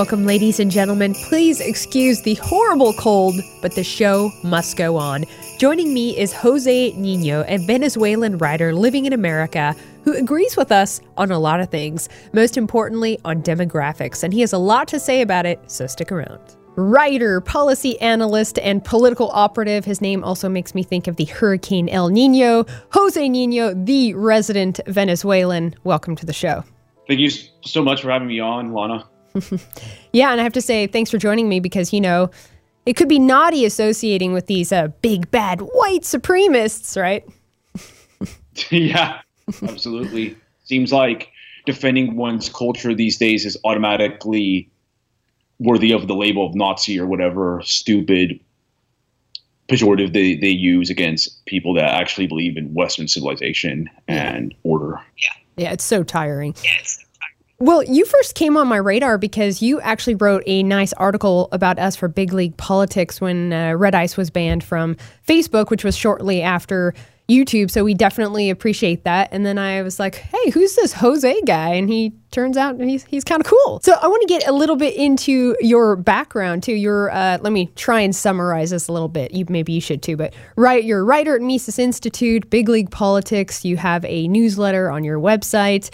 Welcome, ladies and gentlemen. Please excuse the horrible cold, but the show must go on. Joining me is Jose Nino, a Venezuelan writer living in America who agrees with us on a lot of things, most importantly on demographics, and he has a lot to say about it, so stick around. Writer, policy analyst, and political operative. His name also makes me think of the Hurricane El Nino. Jose Nino, the resident Venezuelan. Welcome to the show. Thank you so much for having me on, Lana. yeah, and I have to say thanks for joining me because you know it could be naughty associating with these uh, big bad white supremacists, right? yeah, absolutely. Seems like defending one's culture these days is automatically worthy of the label of Nazi or whatever stupid pejorative they, they use against people that actually believe in Western civilization and order. Yeah. Yeah, it's so tiring. Yes. Well, you first came on my radar because you actually wrote a nice article about us for Big League Politics when uh, Red Ice was banned from Facebook, which was shortly after YouTube. So we definitely appreciate that. And then I was like, hey, who's this Jose guy? And he turns out he's, he's kind of cool. So I want to get a little bit into your background too. You're, uh, let me try and summarize this a little bit. You Maybe you should too, but right, you're a writer at Mises Institute, Big League Politics. You have a newsletter on your website.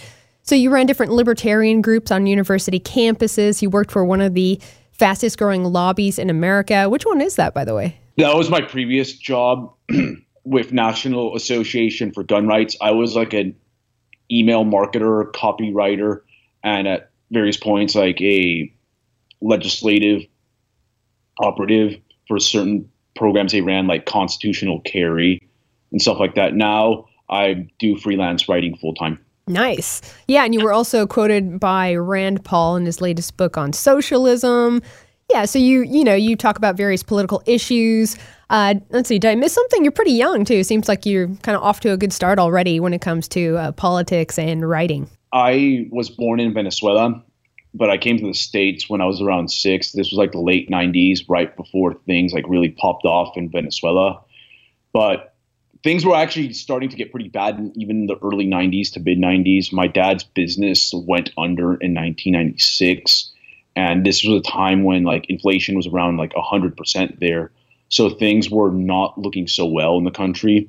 So you ran different libertarian groups on university campuses. You worked for one of the fastest growing lobbies in America. Which one is that, by the way? That was my previous job with National Association for Gun Rights. I was like an email marketer, copywriter, and at various points, like a legislative operative for certain programs they ran, like constitutional carry and stuff like that. Now I do freelance writing full time. Nice. Yeah, and you were also quoted by Rand Paul in his latest book on socialism. Yeah, so you you know you talk about various political issues. Uh, let's see, did I miss something? You're pretty young too. Seems like you're kind of off to a good start already when it comes to uh, politics and writing. I was born in Venezuela, but I came to the states when I was around six. This was like the late '90s, right before things like really popped off in Venezuela. But things were actually starting to get pretty bad in even the early 90s to mid 90s. My dad's business went under in 1996. And this was a time when like inflation was around like 100% there. So things were not looking so well in the country.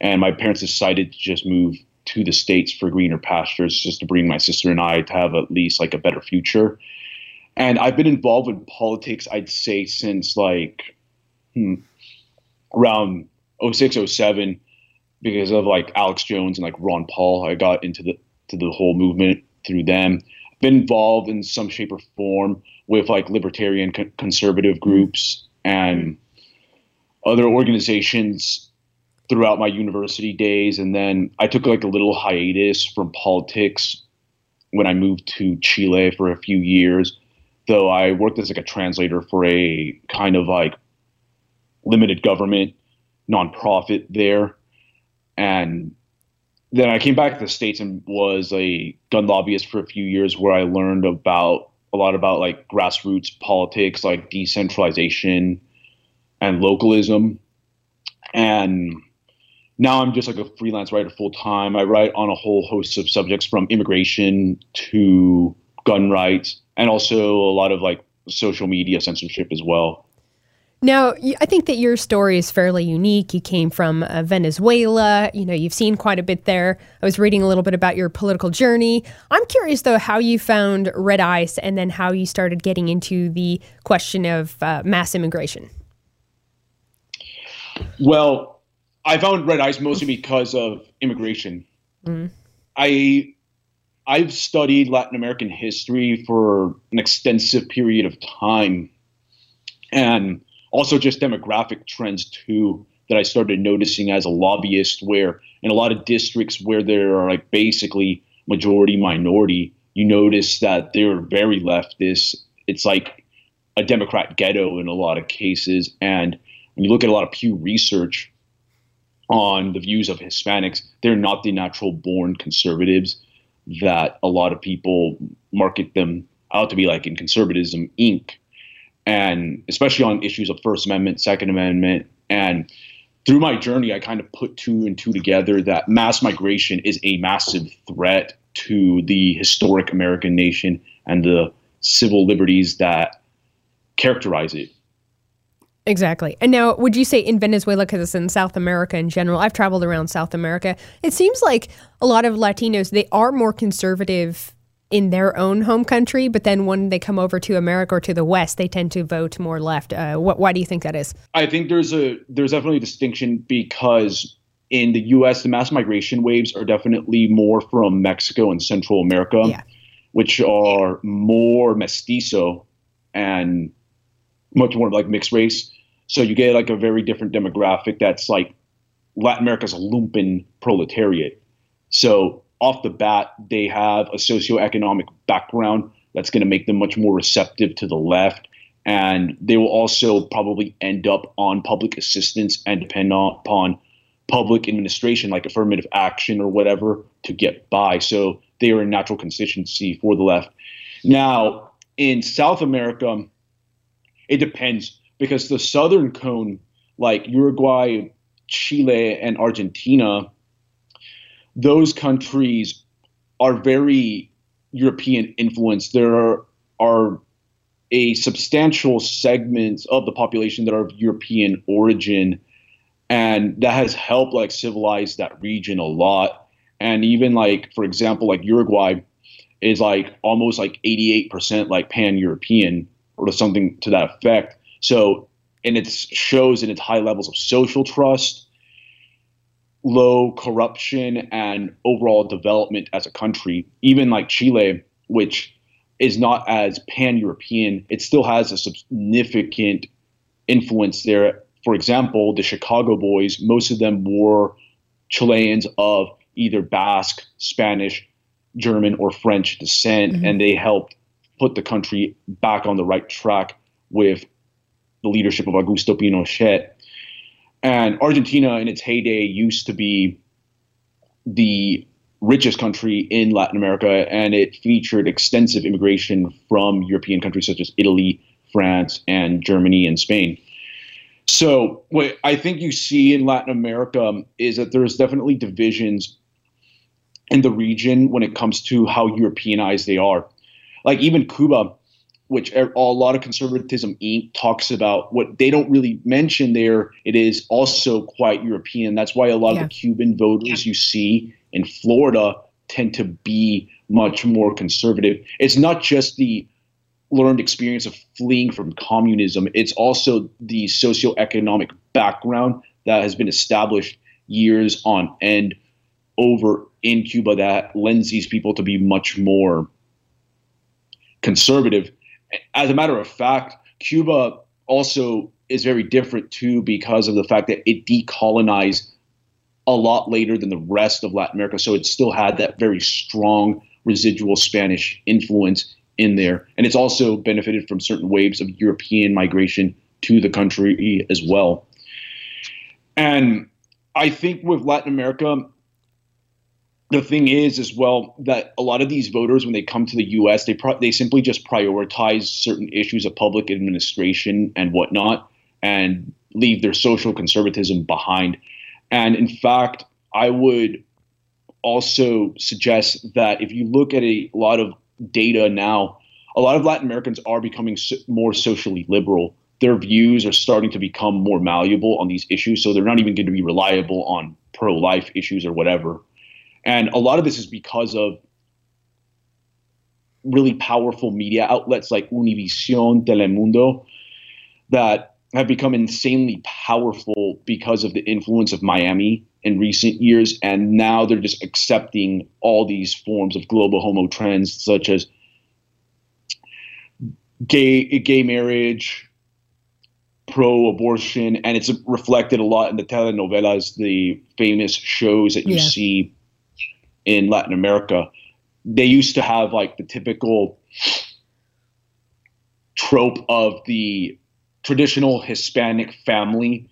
And my parents decided to just move to the States for greener pastures just to bring my sister and I to have at least like a better future. And I've been involved in politics, I'd say, since like hmm, around 06, 07, because of like Alex Jones and like Ron Paul, I got into the to the whole movement through them. Been involved in some shape or form with like libertarian co- conservative groups and other organizations throughout my university days, and then I took like a little hiatus from politics when I moved to Chile for a few years. Though I worked as like a translator for a kind of like limited government nonprofit there. And then I came back to the States and was a gun lobbyist for a few years where I learned about a lot about like grassroots politics, like decentralization and localism. And now I'm just like a freelance writer full time. I write on a whole host of subjects from immigration to gun rights and also a lot of like social media censorship as well. Now, I think that your story is fairly unique. You came from uh, Venezuela. You know, you've seen quite a bit there. I was reading a little bit about your political journey. I'm curious, though, how you found Red Ice and then how you started getting into the question of uh, mass immigration. Well, I found Red Ice mostly because of immigration. Mm-hmm. I I've studied Latin American history for an extensive period of time, and also just demographic trends too that I started noticing as a lobbyist where in a lot of districts where there are like basically majority minority, you notice that they're very leftist. It's like a Democrat ghetto in a lot of cases. And when you look at a lot of Pew research on the views of Hispanics, they're not the natural born conservatives that a lot of people market them out to be like in conservatism inc and especially on issues of First Amendment, Second Amendment, and through my journey, I kind of put two and two together that mass migration is a massive threat to the historic American nation and the civil liberties that characterize it. Exactly. And now, would you say in Venezuela, because it's in South America in general, I've traveled around South America, it seems like a lot of Latinos, they are more conservative in their own home country, but then when they come over to America or to the West, they tend to vote more left. Uh, wh- why do you think that is? I think there's a there's definitely a distinction because in the U.S., the mass migration waves are definitely more from Mexico and Central America, yeah. which are more mestizo and much more like mixed race. So you get like a very different demographic that's like Latin America's a lumpen proletariat. So off the bat, they have a socioeconomic background that's going to make them much more receptive to the left. And they will also probably end up on public assistance and depend on, upon public administration, like affirmative action or whatever, to get by. So they are a natural constituency for the left. Now, in South America, it depends because the southern cone, like Uruguay, Chile, and Argentina, those countries are very European influenced. There are, are a substantial segment of the population that are of European origin, and that has helped like civilize that region a lot. And even like, for example, like Uruguay is like almost like 88% like pan-European or something to that effect. So, and it shows in its high levels of social trust, low corruption, and overall development as a country. Even like Chile, which is not as pan European, it still has a significant influence there. For example, the Chicago Boys, most of them were Chileans of either Basque, Spanish, German, or French descent, mm-hmm. and they helped put the country back on the right track with the leadership of Augusto Pinochet. And Argentina, in its heyday, used to be the richest country in Latin America, and it featured extensive immigration from European countries such as Italy, France, and Germany and Spain. So, what I think you see in Latin America is that there's definitely divisions in the region when it comes to how Europeanized they are like even Cuba, which er, a lot of conservatism Inc. talks about, what they don't really mention there, it is also quite European. That's why a lot yeah. of the Cuban voters yeah. you see in Florida tend to be much more conservative. It's not just the learned experience of fleeing from communism, it's also the socioeconomic background that has been established years on end over in Cuba that lends these people to be much more conservative. As a matter of fact, Cuba also is very different too because of the fact that it decolonized a lot later than the rest of Latin America. So it still had that very strong residual Spanish influence in there. And it's also benefited from certain waves of European migration to the country as well. And I think with Latin America, the thing is as well that a lot of these voters when they come to the US they pro- they simply just prioritize certain issues of public administration and whatnot and leave their social conservatism behind. And in fact I would also suggest that if you look at a lot of data now a lot of Latin Americans are becoming more socially liberal. Their views are starting to become more malleable on these issues so they're not even going to be reliable on pro-life issues or whatever and a lot of this is because of really powerful media outlets like Univision, Telemundo, that have become insanely powerful because of the influence of Miami in recent years. And now they're just accepting all these forms of global homo trends, such as gay gay marriage, pro-abortion, and it's reflected a lot in the telenovelas, the famous shows that you yeah. see in Latin America, they used to have like the typical trope of the traditional Hispanic family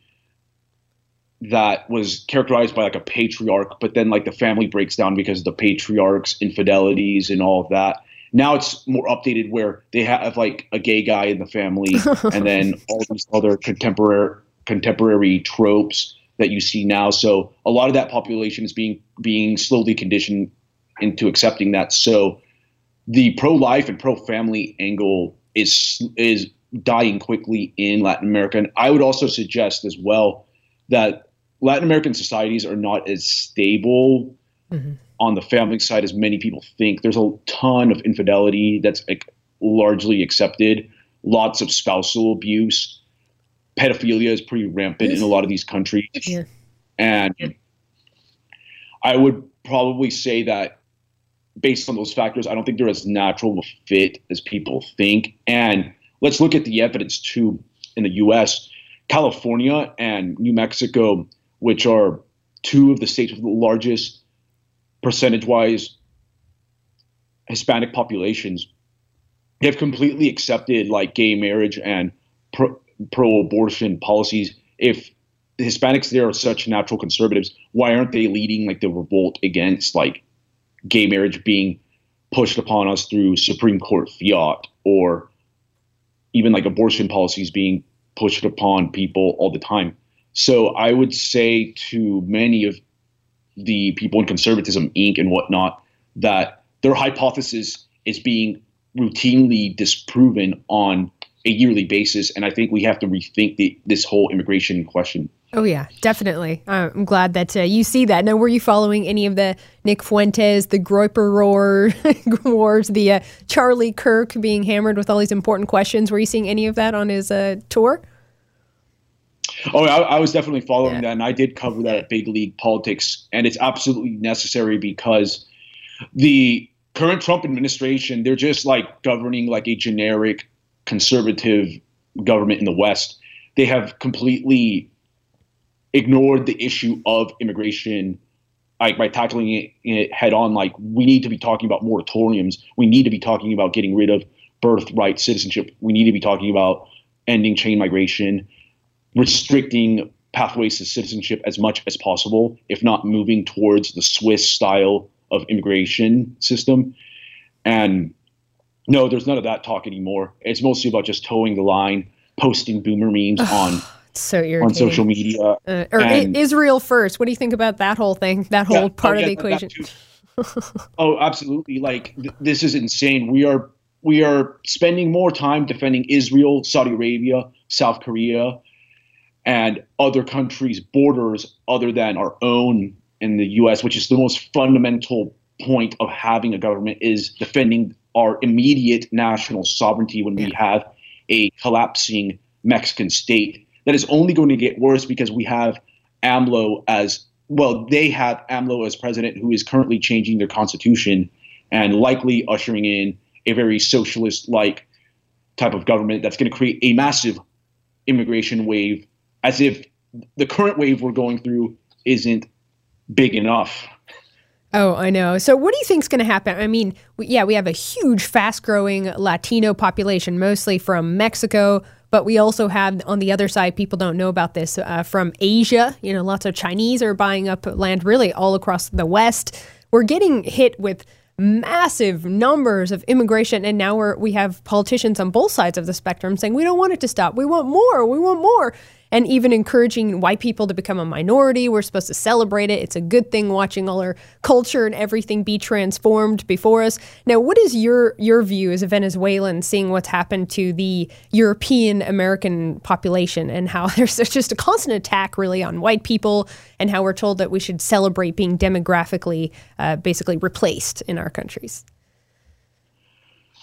that was characterized by like a patriarch, but then like the family breaks down because of the patriarch's infidelities and all of that. Now it's more updated where they have like a gay guy in the family and then all these other contemporary contemporary tropes that you see now. So a lot of that population is being being slowly conditioned into accepting that. So the pro-life and pro-family angle is is dying quickly in Latin America. And I would also suggest as well that Latin American societies are not as stable mm-hmm. on the family side as many people think. There's a ton of infidelity that's like, largely accepted, lots of spousal abuse. Pedophilia is pretty rampant in a lot of these countries. Yeah. And I would probably say that based on those factors, I don't think they're as natural a fit as people think. And let's look at the evidence too in the US. California and New Mexico, which are two of the states with the largest percentage wise Hispanic populations, have completely accepted like gay marriage and pro abortion policies. If the Hispanics there are such natural conservatives, why aren't they leading like the revolt against like gay marriage being pushed upon us through Supreme Court fiat or even like abortion policies being pushed upon people all the time. So I would say to many of the people in conservatism Inc. and whatnot that their hypothesis is being routinely disproven on a yearly basis, and I think we have to rethink the, this whole immigration question. Oh yeah, definitely. Uh, I'm glad that uh, you see that. Now, were you following any of the Nick Fuentes, the Groyper roar wars, the uh, Charlie Kirk being hammered with all these important questions? Were you seeing any of that on his uh, tour? Oh, I, I, was definitely following yeah. that, and I did cover that at Big League Politics, and it's absolutely necessary because the current Trump administration, they're just like governing like a generic conservative government in the West. They have completely ignored the issue of immigration like by tackling it, head on like we need to be talking about moratoriums we need to be talking about getting rid of birthright citizenship we need to be talking about ending chain migration restricting pathways to citizenship as much as possible if not moving towards the swiss style of immigration system and no there's none of that talk anymore it's mostly about just toeing the line posting boomer memes on so irritating. on social media. Uh, or and, Israel first. What do you think about that whole thing? That whole yeah, part oh, yeah, of the equation. oh, absolutely! Like th- this is insane. We are we are spending more time defending Israel, Saudi Arabia, South Korea, and other countries' borders other than our own in the U.S., which is the most fundamental point of having a government is defending our immediate national sovereignty when we have a collapsing Mexican state that is only going to get worse because we have AMLO as well, they have AMLO as president who is currently changing their constitution and likely ushering in a very socialist like type of government that's going to create a massive immigration wave as if the current wave we're going through isn't big enough. Oh, I know. So, what do you think is going to happen? I mean, we, yeah, we have a huge, fast growing Latino population, mostly from Mexico, but we also have on the other side, people don't know about this, uh, from Asia. You know, lots of Chinese are buying up land really all across the West. We're getting hit with massive numbers of immigration and now we're we have politicians on both sides of the spectrum saying we don't want it to stop we want more we want more and even encouraging white people to become a minority. We're supposed to celebrate it. It's a good thing watching all our culture and everything be transformed before us. Now, what is your your view as a Venezuelan seeing what's happened to the European American population and how there's, just a constant attack really on white people and how we're told that we should celebrate being demographically uh, basically replaced in our countries?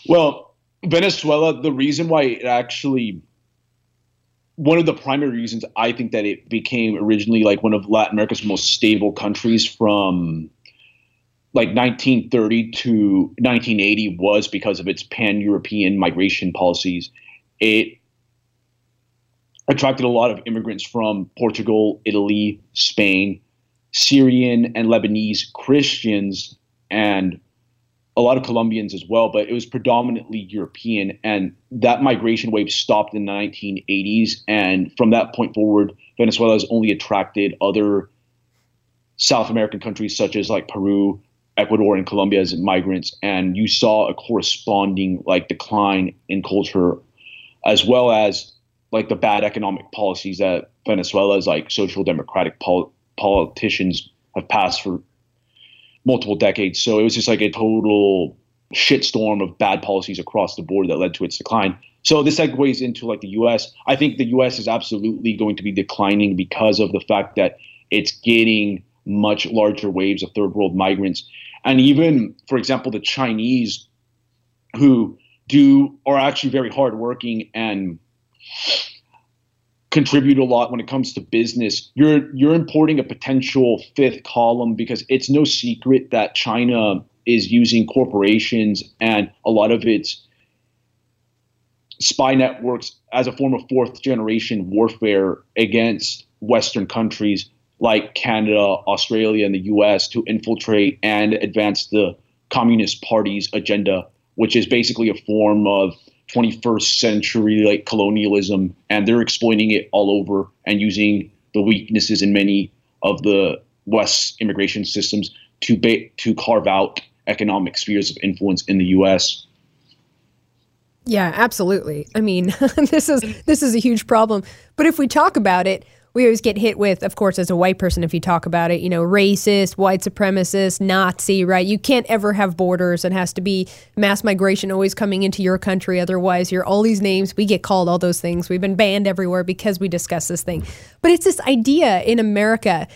Well, Venezuela, the reason why it actually one of the primary reasons I think that it became originally like one of Latin America's most stable countries from like 1930 to 1980 was because of its pan-European migration policies. It attracted a lot of immigrants from Portugal, Italy, Spain, Syrian and Lebanese Christians, and a lot of Colombians as well, but it was predominantly European. And that migration wave stopped in the 1980s. And from that point forward, Venezuela has only attracted other South American countries such as like Peru, Ecuador, and Colombia as migrants. And you saw a corresponding like decline in culture, as well as like the bad economic policies that Venezuela's like social democratic pol- politicians have passed for multiple decades. So it was just like a total shitstorm of bad policies across the board that led to its decline. So this segues into like the U.S. I think the U.S. is absolutely going to be declining because of the fact that it's getting much larger waves of third world migrants, and even, for example, the Chinese, who do are actually very hardworking and contribute a lot when it comes to business. You're you're importing a potential fifth column because it's no secret that China is using corporations and a lot of its spy networks as a form of fourth generation warfare against Western countries like Canada, Australia, and the US to infiltrate and advance the Communist Party's agenda, which is basically a form of 21st century like colonialism. And they're exploiting it all over and using the weaknesses in many of the West's immigration systems to ba- to carve out economic spheres of influence in the US. Yeah, absolutely. I mean, this is this is a huge problem. But if we talk about it, we always get hit with, of course, as a white person, if you talk about it, you know, racist, white supremacist, Nazi, right? You can't ever have borders. It has to be mass migration always coming into your country. Otherwise, you're all these names. We get called all those things. We've been banned everywhere because we discuss this thing. But it's this idea in America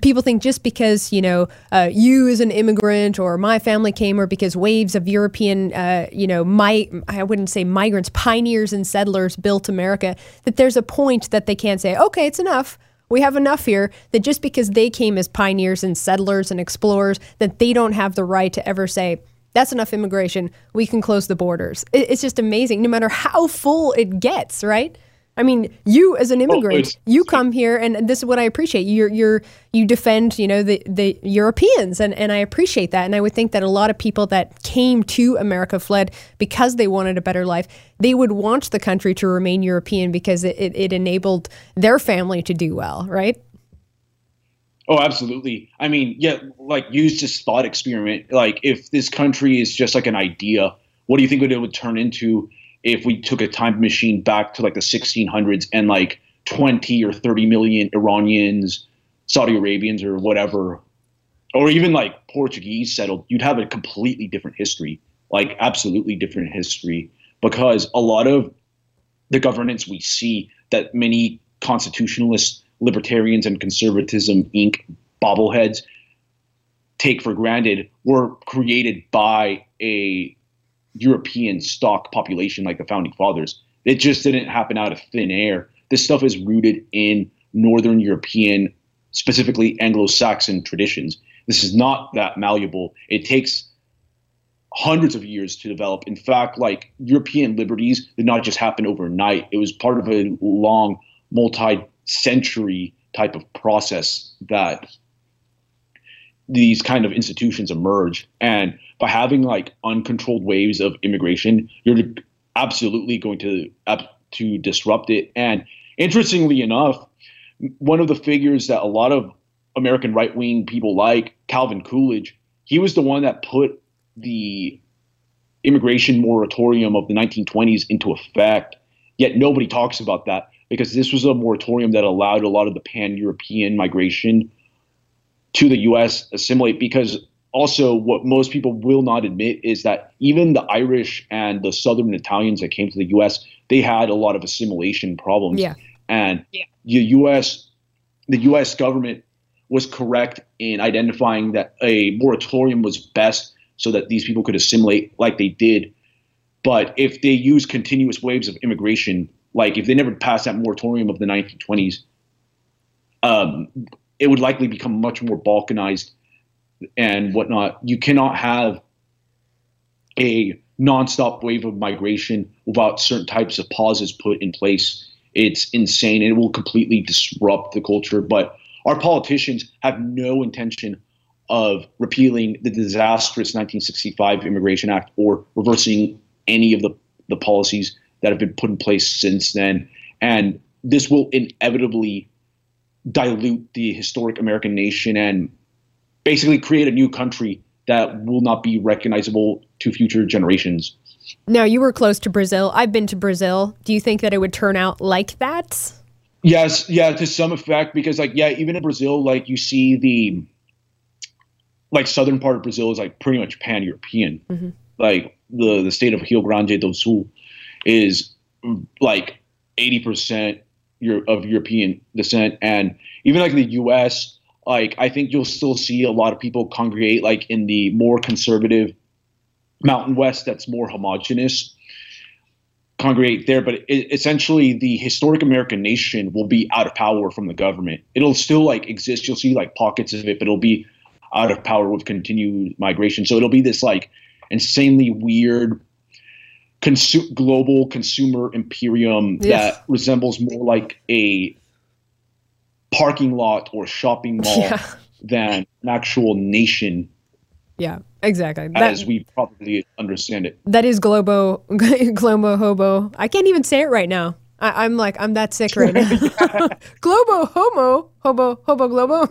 people think just because you know uh, you as an immigrant or my family came or because waves of European uh, you know my I wouldn't say migrants pioneers and settlers built America that there's a point that they can't say okay it's enough. We have enough here. That just because they came as pioneers and settlers and explorers that they don't have the right to ever say that's enough immigration. We can close the borders. It's just amazing no matter how full it gets right I mean, you as an immigrant, oh, you come here, and this is what I appreciate. You're you're you defend, you know, the the Europeans, and and I appreciate that. And I would think that a lot of people that came to America fled because they wanted a better life. They would want the country to remain European because it, it, it enabled their family to do well, right? Oh, absolutely. I mean, yeah, like use this thought experiment. Like, if this country is just like an idea, what do you think it would turn into? If we took a time machine back to like the 1600s and like 20 or 30 million Iranians, Saudi Arabians, or whatever, or even like Portuguese settled, you'd have a completely different history, like absolutely different history, because a lot of the governance we see that many constitutionalists, libertarians, and conservatism Inc. bobbleheads take for granted were created by a European stock population like the founding fathers. It just didn't happen out of thin air. This stuff is rooted in Northern European, specifically Anglo Saxon traditions. This is not that malleable. It takes hundreds of years to develop. In fact, like European liberties did not just happen overnight, it was part of a long, multi century type of process that these kind of institutions emerge. And by having like uncontrolled waves of immigration, you're absolutely going to to disrupt it. And interestingly enough, one of the figures that a lot of American right wing people like, Calvin Coolidge, he was the one that put the immigration moratorium of the 1920s into effect. Yet nobody talks about that because this was a moratorium that allowed a lot of the pan European migration to the US assimilate because also what most people will not admit is that even the Irish and the Southern Italians that came to the U.S. they had a lot of assimilation problems. Yeah. And yeah. the U.S. the U.S. government was correct in identifying that a moratorium was best so that these people could assimilate like they did. But if they use continuous waves of immigration, like if they never passed that moratorium of the 1920s, um, it would likely become much more balkanized and whatnot. You cannot have a nonstop wave of migration without certain types of pauses put in place. It's insane. It will completely disrupt the culture. But our politicians have no intention of repealing the disastrous 1965 Immigration Act or reversing any of the, the policies that have been put in place since then. And this will inevitably dilute the historic American nation and basically create a new country that will not be recognizable to future generations. Now, you were close to Brazil. I've been to Brazil. Do you think that it would turn out like that? Yes, yeah, to some effect, because like, yeah, even in Brazil, like you see the like southern part of Brazil is like pretty much pan European. Mm-hmm. like the the state of Rio Grande do Sul is like 80% of European descent. And even like in the US, like I think you'll still see a lot of people congregate like in the more conservative Mountain West that's more homogenous congregate there, but it, essentially the historic American nation will be out of power from the government. It'll still like exist. You'll see like pockets of it, but it'll be out of power with continued migration. So it'll be this like insanely weird consu- global consumer imperium that resembles more like a parking lot or shopping mall yeah. than an actual nation. Yeah, exactly. That, as we probably understand it. That is Globo, Globo Hobo. I can't even say it right now. I, am like, I'm that sick right now. Globo Homo, Hobo, Hobo Globo.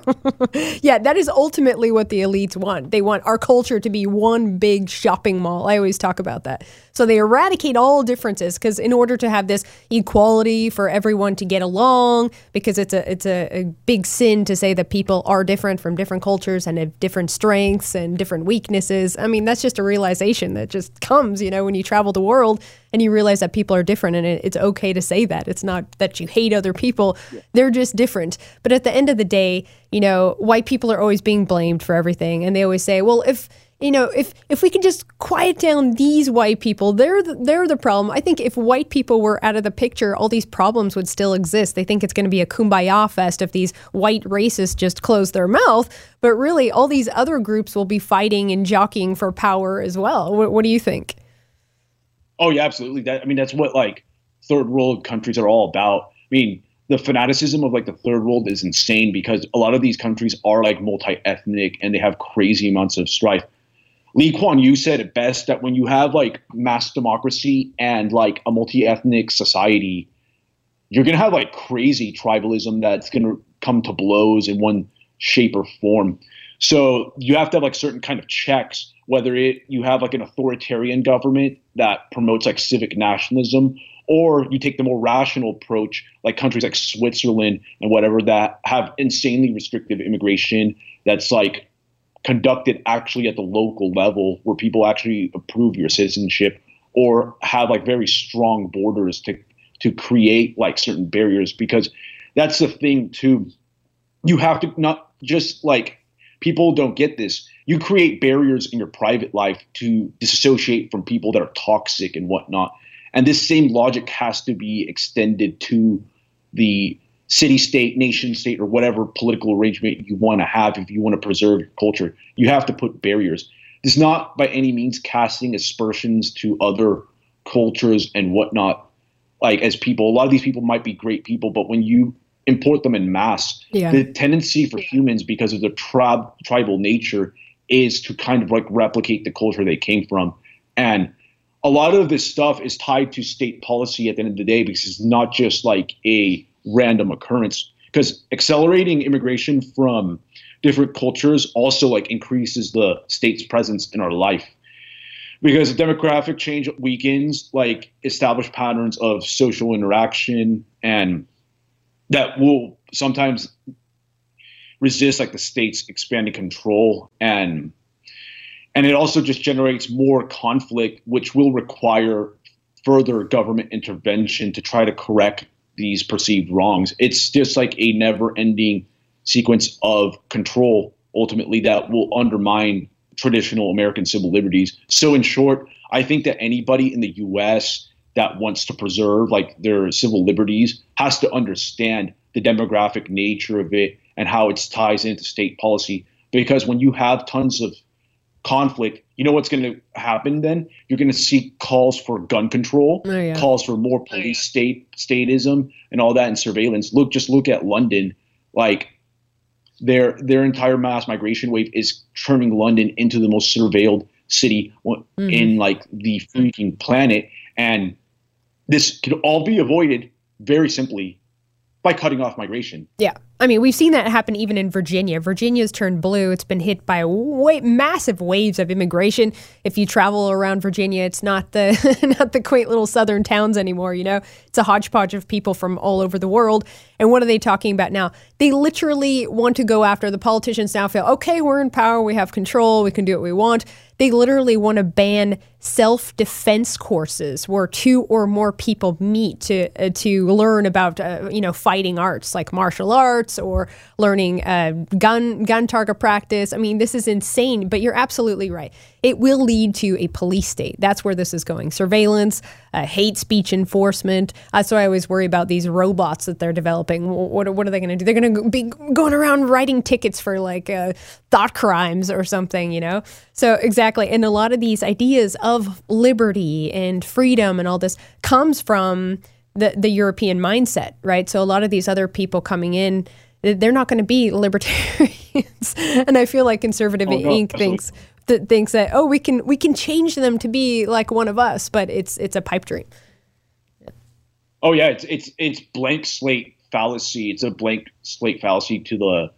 yeah, that is ultimately what the elites want. They want our culture to be one big shopping mall. I always talk about that. So they eradicate all differences because in order to have this equality for everyone to get along, because it's a it's a, a big sin to say that people are different from different cultures and have different strengths and different weaknesses. I mean, that's just a realization that just comes, you know, when you travel the world and you realize that people are different and it's okay to say that. It's not that you hate other people. They're just different. But at the end of the day, you know, white people are always being blamed for everything and they always say, "Well, if you know, if if we could just quiet down these white people, they're the, they're the problem. I think if white people were out of the picture, all these problems would still exist. They think it's going to be a kumbaya fest if these white racists just close their mouth, but really, all these other groups will be fighting and jockeying for power as well. What, what do you think? Oh yeah, absolutely. That I mean, that's what like third world countries are all about. I mean, the fanaticism of like the third world is insane because a lot of these countries are like multi-ethnic and they have crazy amounts of strife Lee Kuan Yew said it best that when you have like mass democracy and like a multi ethnic society, you're to have like crazy tribalism that's to come to blows in one shape or form. So you have to have like certain kind of checks, whether it you have like an authoritarian government that promotes like civic nationalism, or you take the more rational approach, like countries like Switzerland and whatever that have insanely restrictive immigration that's like conducted actually at the local level where people actually approve your citizenship or have like very strong borders to to create like certain barriers. Because that's the thing too. You have to not just like people don't get this. You create barriers in your private life to disassociate from people that are toxic and whatnot and this same logic has to be extended to the city state, nation state, or whatever political arrangement you want to have if you want to preserve your culture. You have to put barriers. This is not by any means casting aspersions to other cultures and whatnot. Like as people, a lot of these people might be great people, but when you import them in mass, yeah. the tendency for humans, because of their tri- tribal nature, is to kind of like replicate the culture they came from. And a lot of this stuff is tied to state policy at the end of the day because it's not just like a random occurrence. Because accelerating immigration from different cultures also like increases the state's presence in our life. Because demographic change weakens like established patterns of social interaction and that will sometimes resist like the state's expanding control and and it also just generates more conflict which will require further government intervention to try to correct these perceived wrongs. It's just like a never ending sequence of control ultimately that will undermine traditional American civil liberties. So, in short, I think that anybody in the US that wants to preserve like their civil liberties has to understand the demographic nature of it and how it ties into state policy. Because when you have tons of conflict, you know what's going to happen then? You're going to see calls for gun control, oh, yeah. calls for more police state statism and all that and surveillance. Look, just look at London. Like their their entire mass migration wave is turning London into the most surveilled city mm-hmm. in like the freaking planet. And this could all be avoided very simply by cutting off migration. Yeah. I mean, we've seen that happen even in Virginia. Virginia's turned blue. It's been hit by way, massive waves of immigration. If you travel around Virginia, it's not the not the quaint little southern towns anymore, you know. It's a hodgepodge of people from all over the world. And what are they talking about now? They literally want to go after the politicians now feel, "Okay, we're in power, we have control, we can do what we want." they literally want to ban self defense courses where two or more people meet to uh, to learn about uh, you know fighting arts like martial arts or learning uh, gun gun target practice. I mean, this is insane. But you're absolutely right. It will lead to a police state. That's where this is going. Surveillance, uh, hate speech enforcement. That's why I always worry about these robots that they're developing. What, what are they going to do? They're going to be going around writing tickets for like uh, thought crimes or something, you know? So, exactly. And a lot of these ideas of liberty and freedom and all this comes from the, the European mindset, right? So, a lot of these other people coming in, they're not going to be libertarians. and I feel like Conservative oh, no, Inc. Absolutely. thinks that thinks that oh we can we can change them to be like one of us, but it's it's a pipe dream. Yeah. Oh yeah, it's it's it's blank slate fallacy. It's a blank slate fallacy to the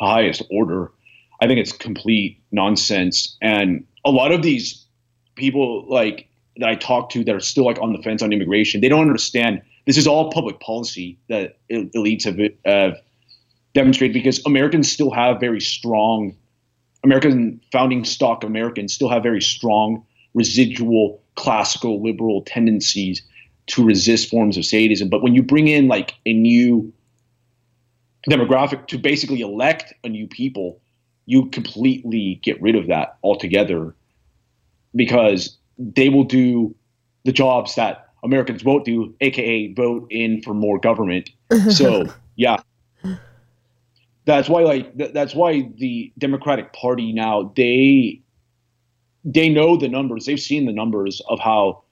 highest order. I think it's complete nonsense. And a lot of these people like that I talk to that are still like on the fence on immigration, they don't understand this is all public policy that elites have uh, demonstrated because Americans still have very strong American founding stock Americans still have very strong residual classical liberal tendencies to resist forms of statism. But when you bring in like a new demographic to basically elect a new people, you completely get rid of that altogether because they will do the jobs that Americans won't do, aka vote in for more government. So yeah, that's why like th- that's why the Democratic Party now they they know the numbers. They've seen the numbers of how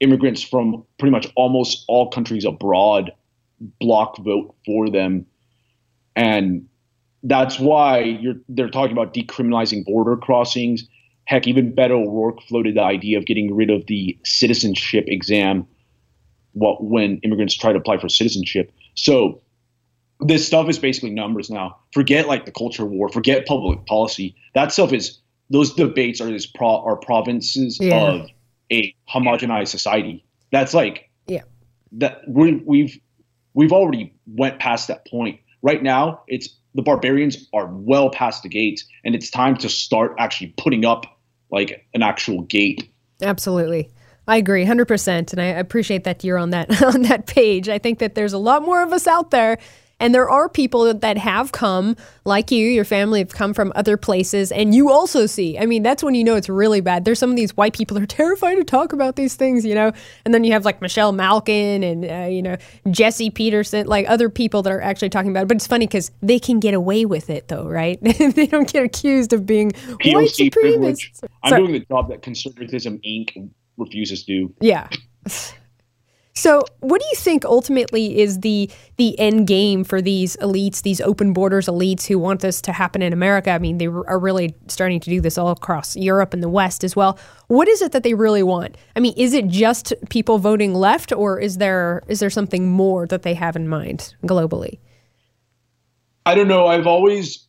immigrants from pretty much almost all countries abroad block vote for them, and that's why you're they're talking about decriminalizing border crossings. Heck, even Beto O'Rourke floated the idea of getting rid of the citizenship exam. What when immigrants try to apply for citizenship? So this stuff is basically numbers now. Forget like the culture war. Forget public policy. That stuff is those debates are this pro are provinces yeah. of a homogenized society. That's like yeah that we we've we've already went past that point. Right now, it's the barbarians are well past the gates, and it's time to start actually putting up like an actual gate. Absolutely. I agree 100% and I appreciate that you're on that on that page. I think that there's a lot more of us out there and there are people that have come, like you, your family have come from other places, and you also see. I mean, that's when you know it's really bad. There's some of these white people that are terrified to talk about these things, you know? And then you have like Michelle Malkin and, uh, you know, Jesse Peterson, like other people that are actually talking about it. But it's funny because they can get away with it, though, right? they don't get accused of being POC white supremacists. I'm Sorry. doing the job that Conservatism Inc. refuses to. Yeah. So, what do you think ultimately is the the end game for these elites, these open borders elites who want this to happen in America? I mean, they are really starting to do this all across Europe and the West as well. What is it that they really want? I mean, is it just people voting left, or is there is there something more that they have in mind globally? I don't know. I've always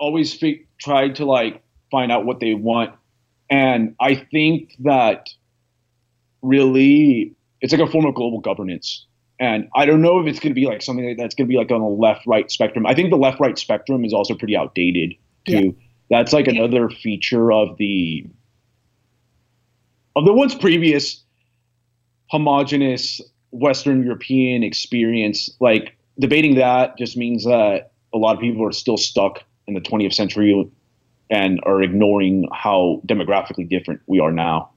always tried to like find out what they want, and I think that really it's like a form of global governance. And I don't know if it's going to be like something that's going to be like on the left right spectrum. I think the left right spectrum is also pretty outdated too. Yeah. That's like another feature of the of the once previous homogenous Western European experience. Like debating that just means that a lot of people are still stuck in the 20th century and are ignoring how demographically different we are now,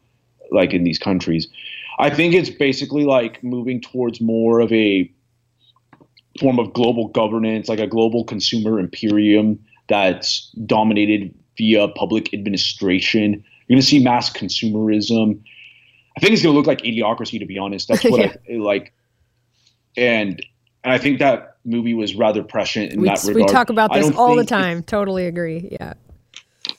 like in these countries. I think it's basically like moving towards more of a form of global governance, like a global consumer imperium that's dominated via public administration. You're going to see mass consumerism. I think it's going to look like idiocracy, to be honest. That's what yeah. I like. And and I think that movie was rather prescient in we, that regard. We talk about this all the time. Totally agree. Yeah.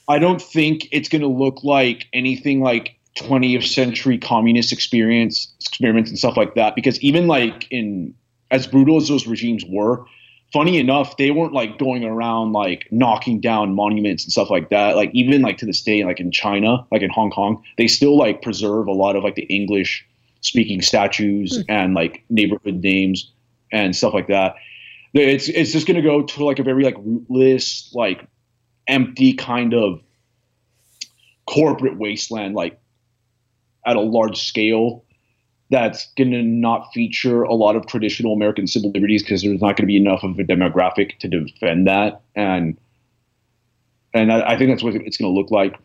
I don't think it's going to look like anything like 20th century communist experience experiments and stuff like that because even like in as brutal as those regimes were funny enough they weren't like going around like knocking down monuments and stuff like that like even like to this day like in china like in hong kong they still like preserve a lot of like the english speaking statues mm. and like neighborhood names and stuff like that it's it's just going to go to like a very like rootless like empty kind of corporate wasteland like at a large scale that's going to not feature a lot of traditional American civil liberties because there's not going to be enough of a demographic to defend that. And and I, I think that's what it's going to look like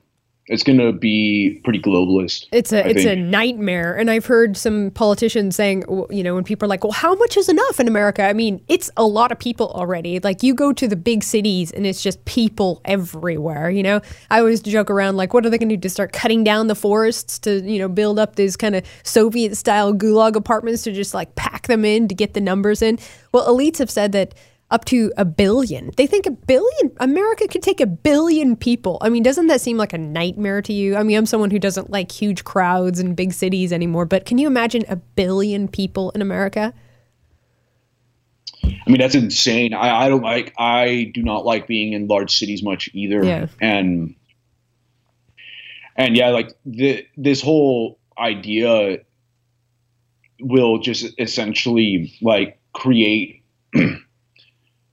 it's going to be pretty globalist. It's a I it's think. a nightmare, and I've heard some politicians saying, you know, when people are like, "Well, how much is enough in America?" I mean, it's a lot of people already. Like you go to the big cities, and it's just people everywhere. You know, I always joke around like, "What are they going to do to start cutting down the forests to you know build up these kind of Soviet style gulag apartments to just like pack them in to get the numbers in?" Well, elites have said that up to a billion. They think a billion, America could take a billion people. I mean, doesn't that seem like a nightmare to you? I mean, I'm someone who doesn't like huge crowds and big cities anymore, but can you imagine a billion people in America? I mean, that's insane. I, I don't like, I do not like being in large cities much either. Yeah. And, and yeah, like the, this whole idea will just essentially like create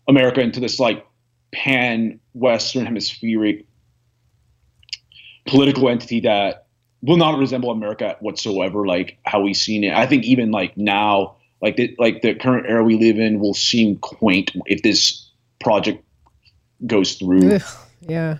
America into this like pan Western hemispheric political entity that will not resemble America whatsoever, like how we've seen it. I think even like now, like the like the current era we live in will seem quaint if this project goes through. Ugh, yeah.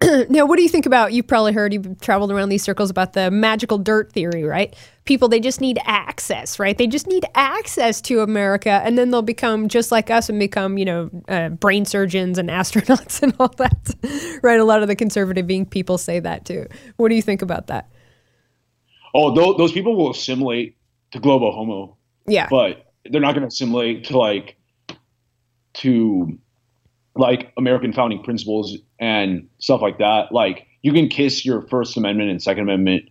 now, what do you think about? You've probably heard, you've traveled around these circles about the magical dirt theory, right? People, they just need access, right? They just need access to America, and then they'll become just like us and become, you know, uh, brain surgeons and astronauts and all that, right? A lot of the conservative being people say that too. What do you think about that? Oh, th- those people will assimilate to global homo. Yeah. But they're not going to assimilate to like, to like American founding principles and stuff like that. Like you can kiss your First Amendment and Second Amendment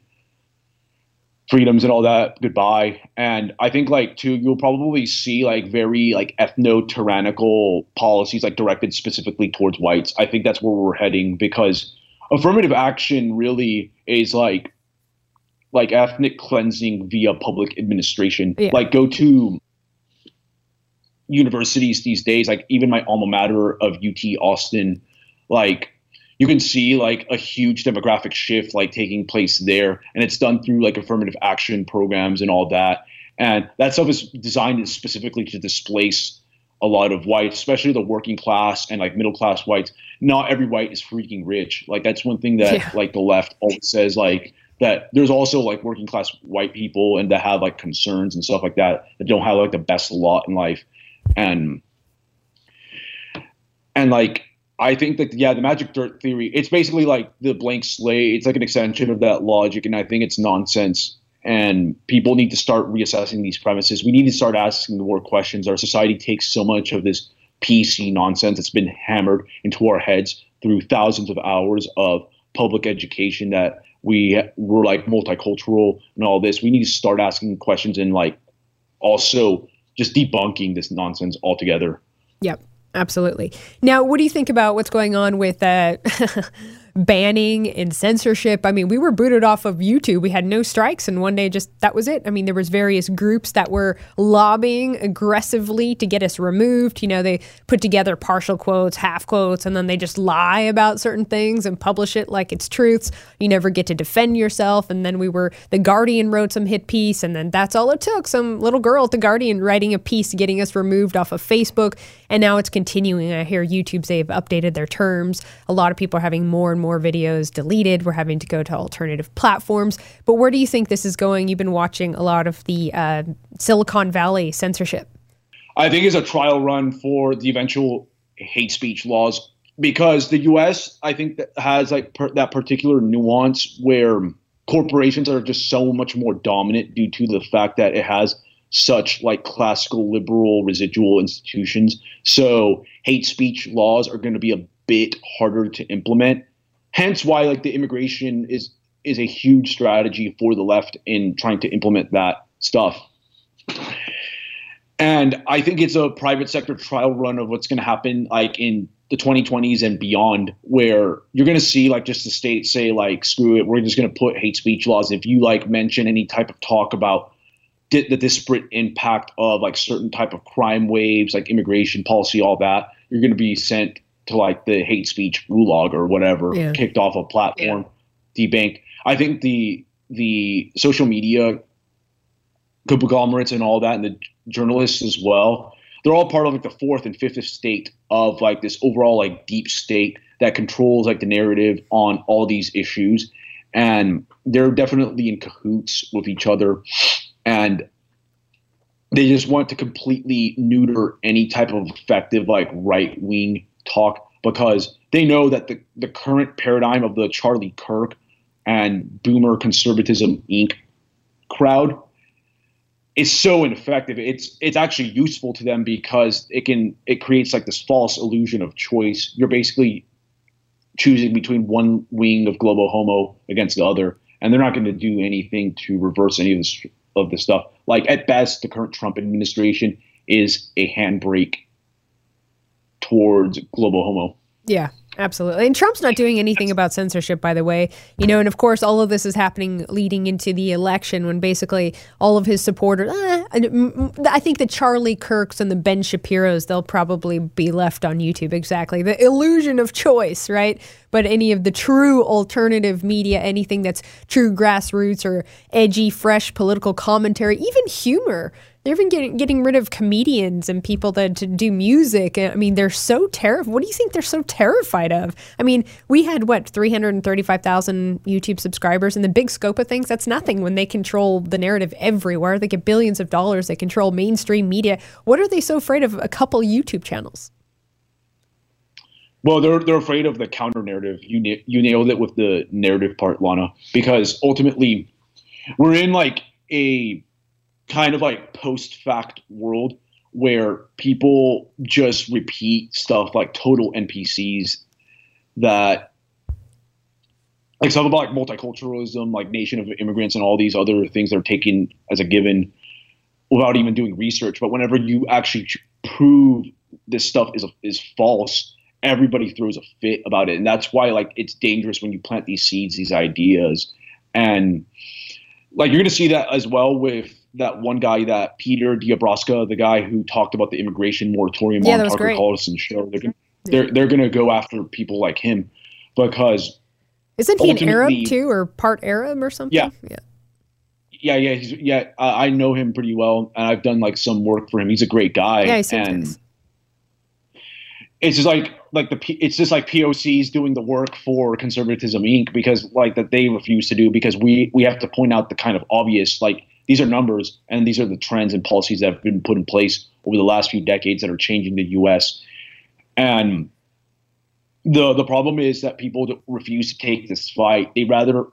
freedoms and all that goodbye. And I think like too, you'll probably see like very like ethno tyrannical policies like directed specifically towards whites. I think that's where we're heading because affirmative action really is like like ethnic cleansing via public administration. Yeah. Like go to universities these days, like even my alma mater of UT Austin, like you can see like a huge demographic shift like taking place there, and it's done through like affirmative action programs and all that. And that stuff is designed specifically to displace a lot of whites, especially the working class and like middle class whites. Not every white is freaking rich. Like that's one thing that yeah. like the left always says like that there's also like working class white people and that have like concerns and stuff like that that don't have like the best lot in life and and like I think that yeah, the magic dirt theory, it's basically like the blank slate. It's like an extension of that logic, and I think it's nonsense. And people need to start reassessing these premises. We need to start asking the more questions. Our society takes so much of this PC nonsense that's been hammered into our heads through thousands of hours of public education that we were like multicultural and all this. We need to start asking questions and like also just debunking this nonsense altogether. Yep, absolutely. Now, what do you think about what's going on with uh, banning and censorship. I mean, we were booted off of YouTube. We had no strikes, and one day just that was it. I mean, there was various groups that were lobbying aggressively to get us removed. You know, they put together partial quotes, half quotes, and then they just lie about certain things and publish it like it's truths. You never get to defend yourself. And then we were the Guardian wrote some hit piece, and then that's all it took. Some little girl at the Guardian writing a piece getting us removed off of Facebook, and now it's continuing. I hear YouTube say they've updated their terms. A lot of people are having more and and more videos deleted. We're having to go to alternative platforms. But where do you think this is going? You've been watching a lot of the uh, Silicon Valley censorship. I think it's a trial run for the eventual hate speech laws because the U.S. I think that has like per, that particular nuance where corporations are just so much more dominant due to the fact that it has such like classical liberal residual institutions. So hate speech laws are going to be a bit harder to implement hence why like the immigration is is a huge strategy for the left in trying to implement that stuff. And I think it's a private sector trial run of what's going to happen like in the 2020s and beyond, where you're going to see like just the state say like, screw it, we're just going to put hate speech laws. If you like mention any type of talk about di- the disparate impact of like certain type of crime waves, like immigration policy, all that, you're going to be sent to like the hate speech gulag or whatever, yeah. kicked off a platform. debanked. I think the the social media conglomerates and all that, and the journalists as well, they're all part of like the fourth and fifth estate of like this overall like deep state that controls like the narrative on all these issues, and they're definitely in cahoots with each other, and they just want to completely neuter any type of effective like right wing talk because they know that the, the current paradigm of the Charlie Kirk and boomer conservatism Inc. crowd is so ineffective. It's it's actually useful to them because it can it creates like this false illusion of choice. You're basically choosing between one wing of global homo against the other, and they're not going to do anything to reverse any of this of this stuff. Like at best, the current Trump administration is a handbrake towards global homo. Yeah, absolutely. And Trump's not doing anything about censorship, by the way. You know, and of course, all of this is happening leading into the election when basically all of his supporters, eh, I think the Charlie Kirks and the Ben Shapiro's, they'll probably be left on YouTube. Exactly. The illusion of choice, right? But any of the true alternative media, anything that's true grassroots or edgy, fresh political commentary, even humor, they're even getting getting rid of comedians and people that to do music. I mean, they're so terrified. What do you think they're so terrified of? I mean, we had what three hundred and thirty five thousand YouTube subscribers. In the big scope of things, that's nothing when they control the narrative everywhere. They get billions of dollars. They control mainstream media. What are they so afraid of? A couple YouTube channels. Well, they're they're afraid of the counter narrative. You you nailed it with the narrative part, Lana, because ultimately we're in like a kind of like post fact world where people just repeat stuff like total NPCs that like stuff about like multiculturalism, like nation of immigrants and all these other things that are taken as a given without even doing research. But whenever you actually prove this stuff is is false, everybody throws a fit about it, and that's why like it's dangerous when you plant these seeds, these ideas, and like you're to see that as well with that one guy, that Peter Diabrowska, the guy who talked about the immigration moratorium yeah, on Tucker great. Carlson's show. They're gonna, they're, they're going to go after people like him because isn't he an Arab too, or part Arab or something? Yeah, yeah, yeah, yeah. He's, yeah, I know him pretty well, and I've done like some work for him. He's a great guy. Yeah, he and nice. it's just like like the it's just like POCs doing the work for Conservatism Inc. because like that they refuse to do because we we have to point out the kind of obvious like these are numbers and these are the trends and policies that have been put in place over the last few decades that are changing the U.S. And the the problem is that people refuse to take this fight. They rather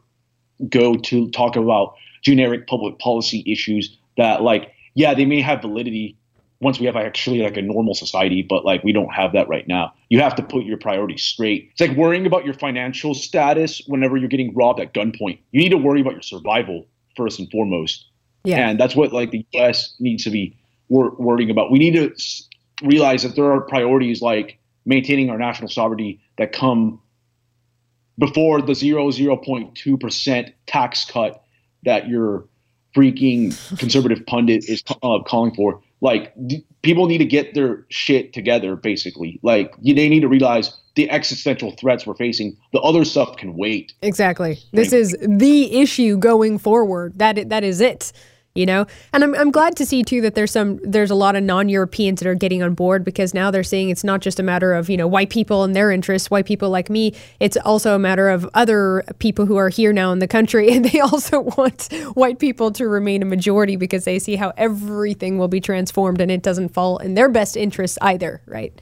go to talk about generic public policy issues that, like, yeah, they may have validity once we have actually like a normal society, but like we don't have that right now. You have to put your priorities straight. It's like worrying about your financial status whenever you're getting robbed at gunpoint. You need to worry about your survival first and foremost. Yeah. And that's what like the U.S. needs to be wor- worrying about. We need to s- realize that there are priorities like maintaining our national sovereignty that come before the zero zero point two percent tax cut that your freaking conservative pundit is uh, calling for. Like d- people need to get their shit together. Basically, like you, they need to realize the existential threats we're facing. The other stuff can wait. Exactly. This is the issue going forward. That that is it you know? And I'm, I'm glad to see too that there's some there's a lot of non-europeans that are getting on board because now they're saying it's not just a matter of you know white people and their interests white people like me. It's also a matter of other people who are here now in the country and they also want white people to remain a majority because they see how everything will be transformed and it doesn't fall in their best interests either right?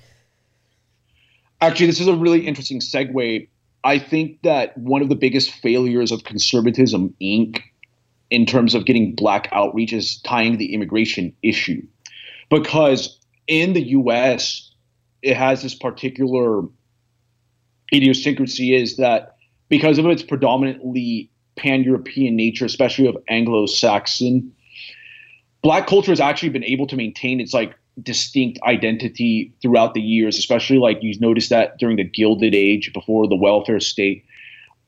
Actually this is a really interesting segue. I think that one of the biggest failures of conservatism inc in terms of getting black outreach is tying the immigration issue. Because in the US, it has this particular idiosyncrasy is that because of its predominantly pan European nature, especially of Anglo Saxon, black culture has actually been able to maintain its like distinct identity throughout the years, especially like you noticed that during the Gilded Age before the welfare state.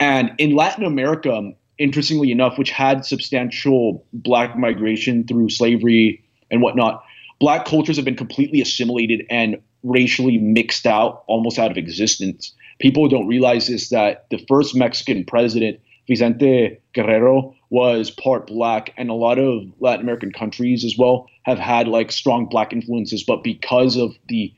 And in Latin America, interestingly enough, which had substantial black migration through slavery and whatnot, black cultures have been completely assimilated and racially mixed out, almost out of existence. People don't realize this that the first Mexican president Vicente Guerrero was part black, and a lot of Latin American countries as well have had like strong black influences, but because of the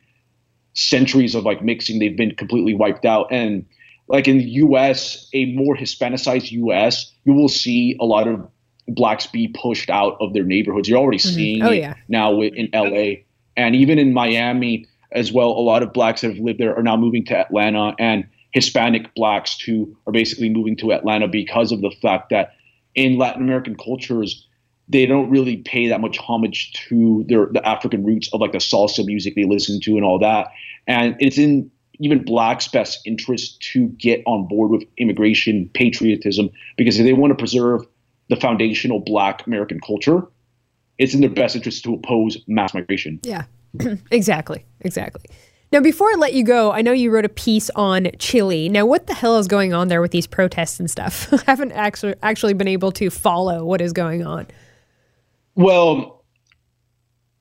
centuries of like mixing, they've been completely wiped out. And like in the U.S., a more Hispanicized U.S., you will see a lot of blacks be pushed out of their neighborhoods. You're already mm-hmm. seeing oh, yeah. now in L.A. and even in Miami as well. A lot of blacks that have lived there are now moving to Atlanta, and Hispanic blacks too are basically moving to Atlanta because of the fact that in Latin American cultures they don't really pay that much homage to their the African roots of like the salsa music they listen to and all that. And it's in even blacks' best interest to get on board with immigration patriotism because if they want to preserve the foundational black American culture, it's in their best interest to oppose mass migration. Yeah, exactly. Exactly. Now, before I let you go, I know you wrote a piece on Chile. Now, what the hell is going on there with these protests and stuff? I haven't actually actually been able to follow what is going on. Well,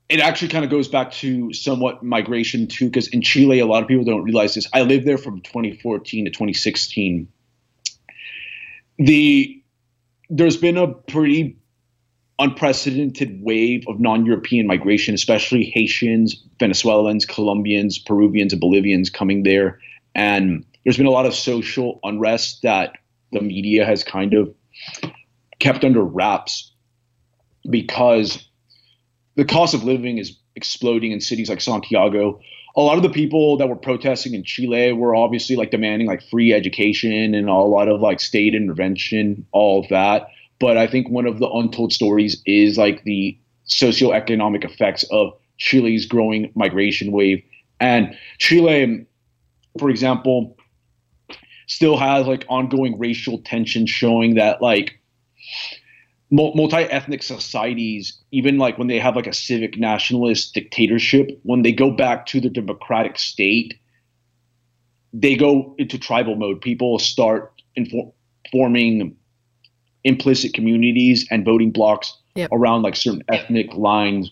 it actually kind of goes back to somewhat migration too, because in Chile, a lot of people don't realize this. I lived there from 2014 to 2016. The there's been a pretty unprecedented wave of non-European migration, especially Haitians, Venezuelans, Colombians, Peruvians, and Bolivians coming there. And there's been a lot of social unrest that the media has kind of kept under wraps because the cost of living is exploding in cities like Santiago. A lot of the people that were protesting in Chile were obviously like demanding like free education and a lot of like state intervention, all of that. But I think one of the untold stories is like the socioeconomic effects of Chile's growing migration wave. And Chile, for example, still has like ongoing racial tension showing that like multi-ethnic societies even like when they have like a civic nationalist dictatorship when they go back to the democratic state they go into tribal mode people start inform- forming implicit communities and voting blocks yep. around like certain ethnic lines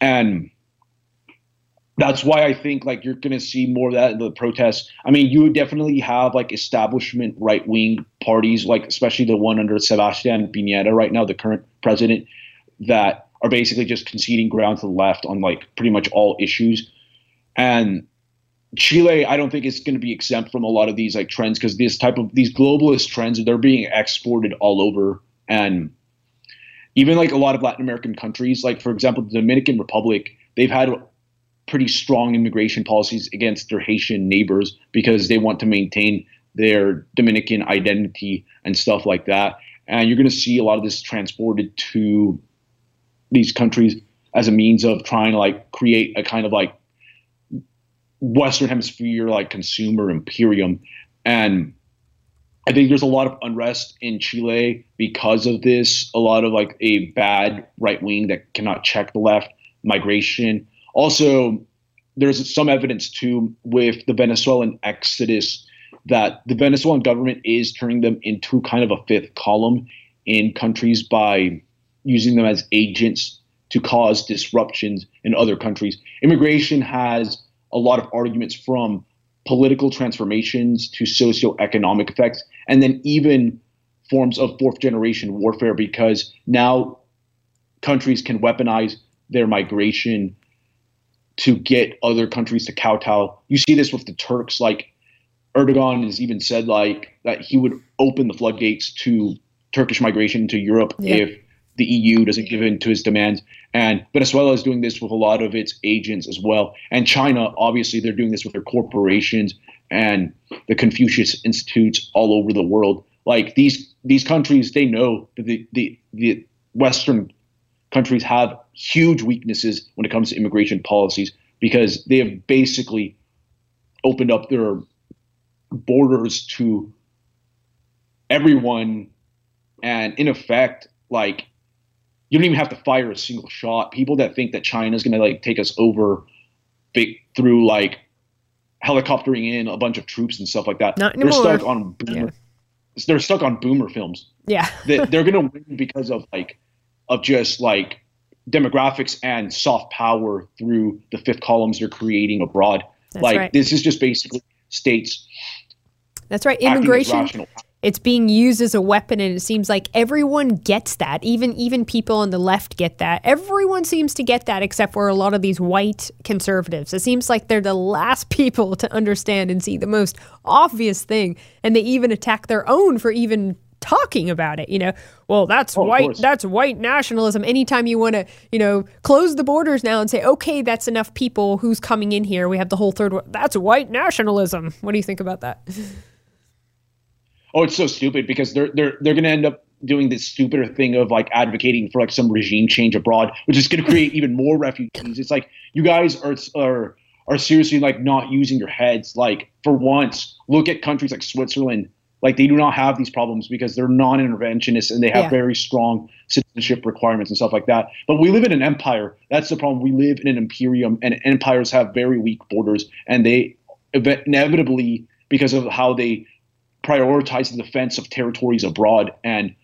and that's why I think like you're going to see more of that in the protests. I mean, you definitely have like establishment right wing parties, like especially the one under Sebastian Piñera right now, the current president, that are basically just conceding ground to the left on like pretty much all issues. And Chile, I don't think it's going to be exempt from a lot of these like trends because this type of these globalist trends they're being exported all over, and even like a lot of Latin American countries, like for example, the Dominican Republic, they've had pretty strong immigration policies against their Haitian neighbors because they want to maintain their Dominican identity and stuff like that. And you're going to see a lot of this transported to these countries as a means of trying to like create a kind of like Western Hemisphere like consumer imperium. And I think there's a lot of unrest in Chile because of this. A lot of like a bad right wing that cannot check the left, migration. Also, there's some evidence too with the Venezuelan exodus that the Venezuelan government is turning them into kind of a fifth column in countries by using them as agents to cause disruptions in other countries. Immigration has a lot of arguments from political transformations to socioeconomic effects, and then even forms of fourth generation warfare because now countries can weaponize their migration to get other countries to kowtow. You see this with the Turks, like Erdogan has even said like that he would open the floodgates to Turkish migration to Europe yeah. if the EU doesn't give in to his demands. And Venezuela is doing this with a lot of its agents as well. And China, obviously, they're doing this with their corporations and the Confucius Institutes all over the world. Like these these countries, they know that the, the, the Western countries have huge weaknesses when it comes to immigration policies because they have basically opened up their borders to everyone and in effect like you don't even have to fire a single shot. People that think that China's going to like take us over big, through like helicoptering in a bunch of troops and stuff like that Not they're stuck on boomer, yeah. they're stuck on boomer films. Yeah. they, they're going to win because of like of just like demographics and soft power through the fifth columns they're creating abroad. That's like right. this is just basically states. That's right. Immigration it's being used as a weapon and it seems like everyone gets that even even people on the left get that everyone seems to get that except for a lot of these white conservatives it seems like they're the last people to understand and see the most obvious thing and they even attack their own for even talking about it you know well that's oh, white that's white nationalism anytime you want to you know close the borders now and say okay that's enough people who's coming in here we have the whole third world. that's white nationalism what do you think about that oh, it's so stupid because they're they're they're going to end up doing this stupider thing of like advocating for like some regime change abroad, which is going to create even more refugees. It's like you guys are are are seriously like not using your heads. Like for once, look at countries like Switzerland. Like they do not have these problems because they're non-interventionists and they have yeah. very strong citizenship requirements and stuff like that. But we live in an empire. That's the problem. We live in an imperium, and empires have very weak borders, and they inevitably because of how they prioritize the defense of territories abroad and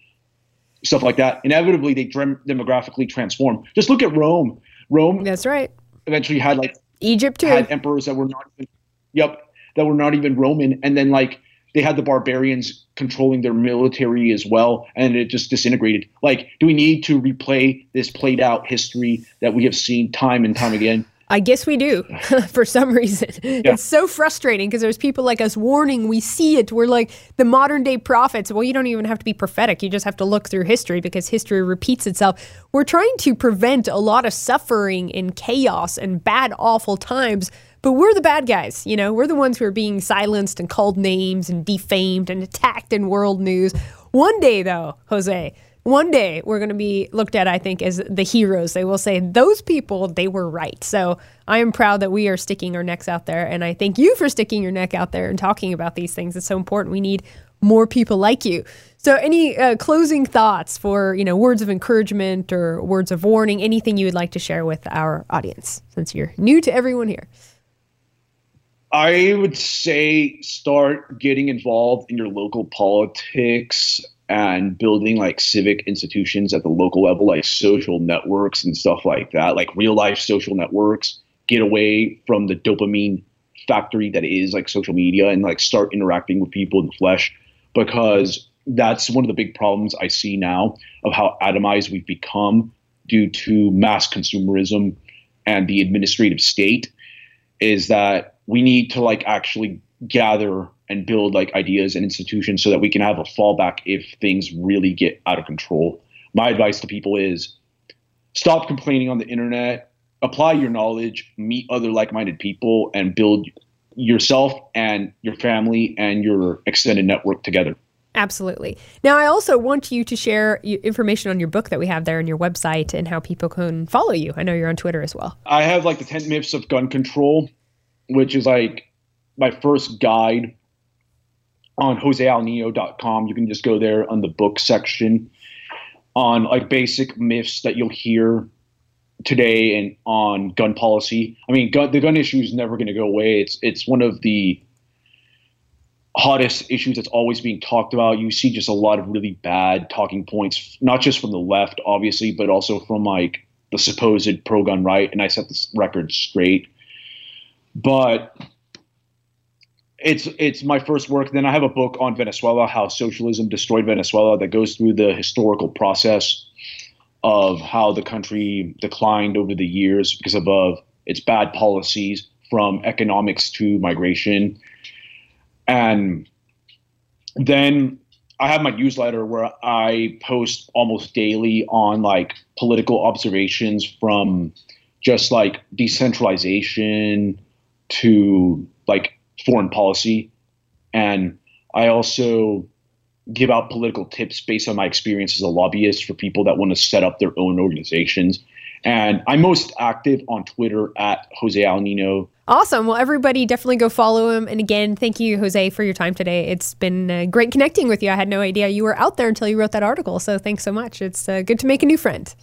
stuff like that. Inevitably, they dem- demographically transform. Just look at Rome. Rome. That's right. Eventually had like Egypt too. Had emperors that were not. Even, yep, that were not even Roman, and then like they had the barbarians controlling their military as well, and it just disintegrated. Like, do we need to replay this played out history that we have seen time and time again? I guess we do for some reason. Yeah. It's so frustrating because there's people like us warning, we see it. We're like the modern day prophets. Well, you don't even have to be prophetic. You just have to look through history because history repeats itself. We're trying to prevent a lot of suffering and chaos and bad, awful times. But we're the bad guys, you know, we're the ones who are being silenced and called names and defamed and attacked in world news. One day, though, Jose, one day we're going to be looked at, I think, as the heroes. They will say, those people, they were right. So I am proud that we are sticking our necks out there. And I thank you for sticking your neck out there and talking about these things. It's so important. We need more people like you. So, any uh, closing thoughts for you know words of encouragement or words of warning? Anything you would like to share with our audience, since you're new to everyone here? I would say start getting involved in your local politics and building like civic institutions at the local level, like social networks and stuff like that, like real life social networks. Get away from the dopamine factory that is like social media and like start interacting with people in the flesh because that's one of the big problems I see now of how atomized we've become due to mass consumerism and the administrative state is that we need to like actually gather and build like ideas and institutions so that we can have a fallback if things really get out of control. My advice to people is stop complaining on the internet, apply your knowledge, meet other like-minded people and build yourself and your family and your extended network together. Absolutely. Now, I also want you to share information on your book that we have there on your website and how people can follow you. I know you're on Twitter as well. I have like the 10 myths of gun control, which is like my first guide on josealnino.com. You can just go there on the book section on like basic myths that you'll hear today and on gun policy. I mean, gun, the gun issue is never going to go away. It's it's one of the hottest issues that's always being talked about. You see just a lot of really bad talking points, not just from the left, obviously, but also from like the supposed pro-gun right. And I set this record straight. But it's it's my first work. Then I have a book on Venezuela, how socialism destroyed Venezuela, that goes through the historical process of how the country declined over the years because of its bad policies, from economics to migration, and then I have my newsletter where I post almost daily on like political observations from just like decentralization to like foreign policy. And I also give out political tips based on my experience as a lobbyist for people that want to set up their own organizations. And I'm most active on Twitter at Jose Al Nino. Awesome. Well, everybody definitely go follow him. And again, thank you, Jose, for your time today. It's been uh, great connecting with you. I had no idea you were out there until you wrote that article. So thanks so much. It's uh, good to make a new friend.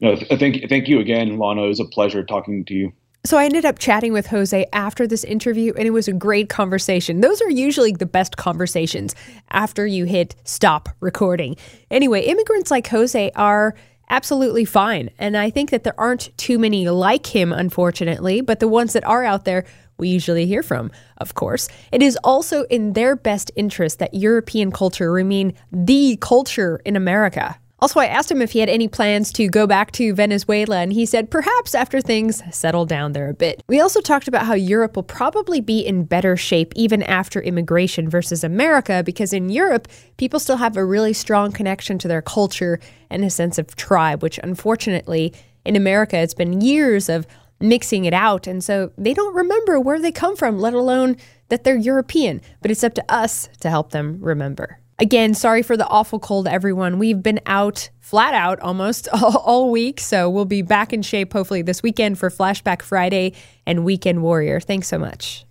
No, th- thank, thank you again, Lana. It was a pleasure talking to you. So I ended up chatting with Jose after this interview, and it was a great conversation. Those are usually the best conversations after you hit stop recording. Anyway, immigrants like Jose are absolutely fine. And I think that there aren't too many like him, unfortunately, but the ones that are out there, we usually hear from, of course. It is also in their best interest that European culture remain the culture in America. Also, I asked him if he had any plans to go back to Venezuela, and he said perhaps after things settle down there a bit. We also talked about how Europe will probably be in better shape even after immigration versus America, because in Europe, people still have a really strong connection to their culture and a sense of tribe, which unfortunately in America, it's been years of mixing it out. And so they don't remember where they come from, let alone that they're European. But it's up to us to help them remember. Again, sorry for the awful cold, everyone. We've been out flat out almost all, all, week. So we'll be back in shape hopefully this weekend for Flashback Friday and Weekend Warrior. Thanks so much.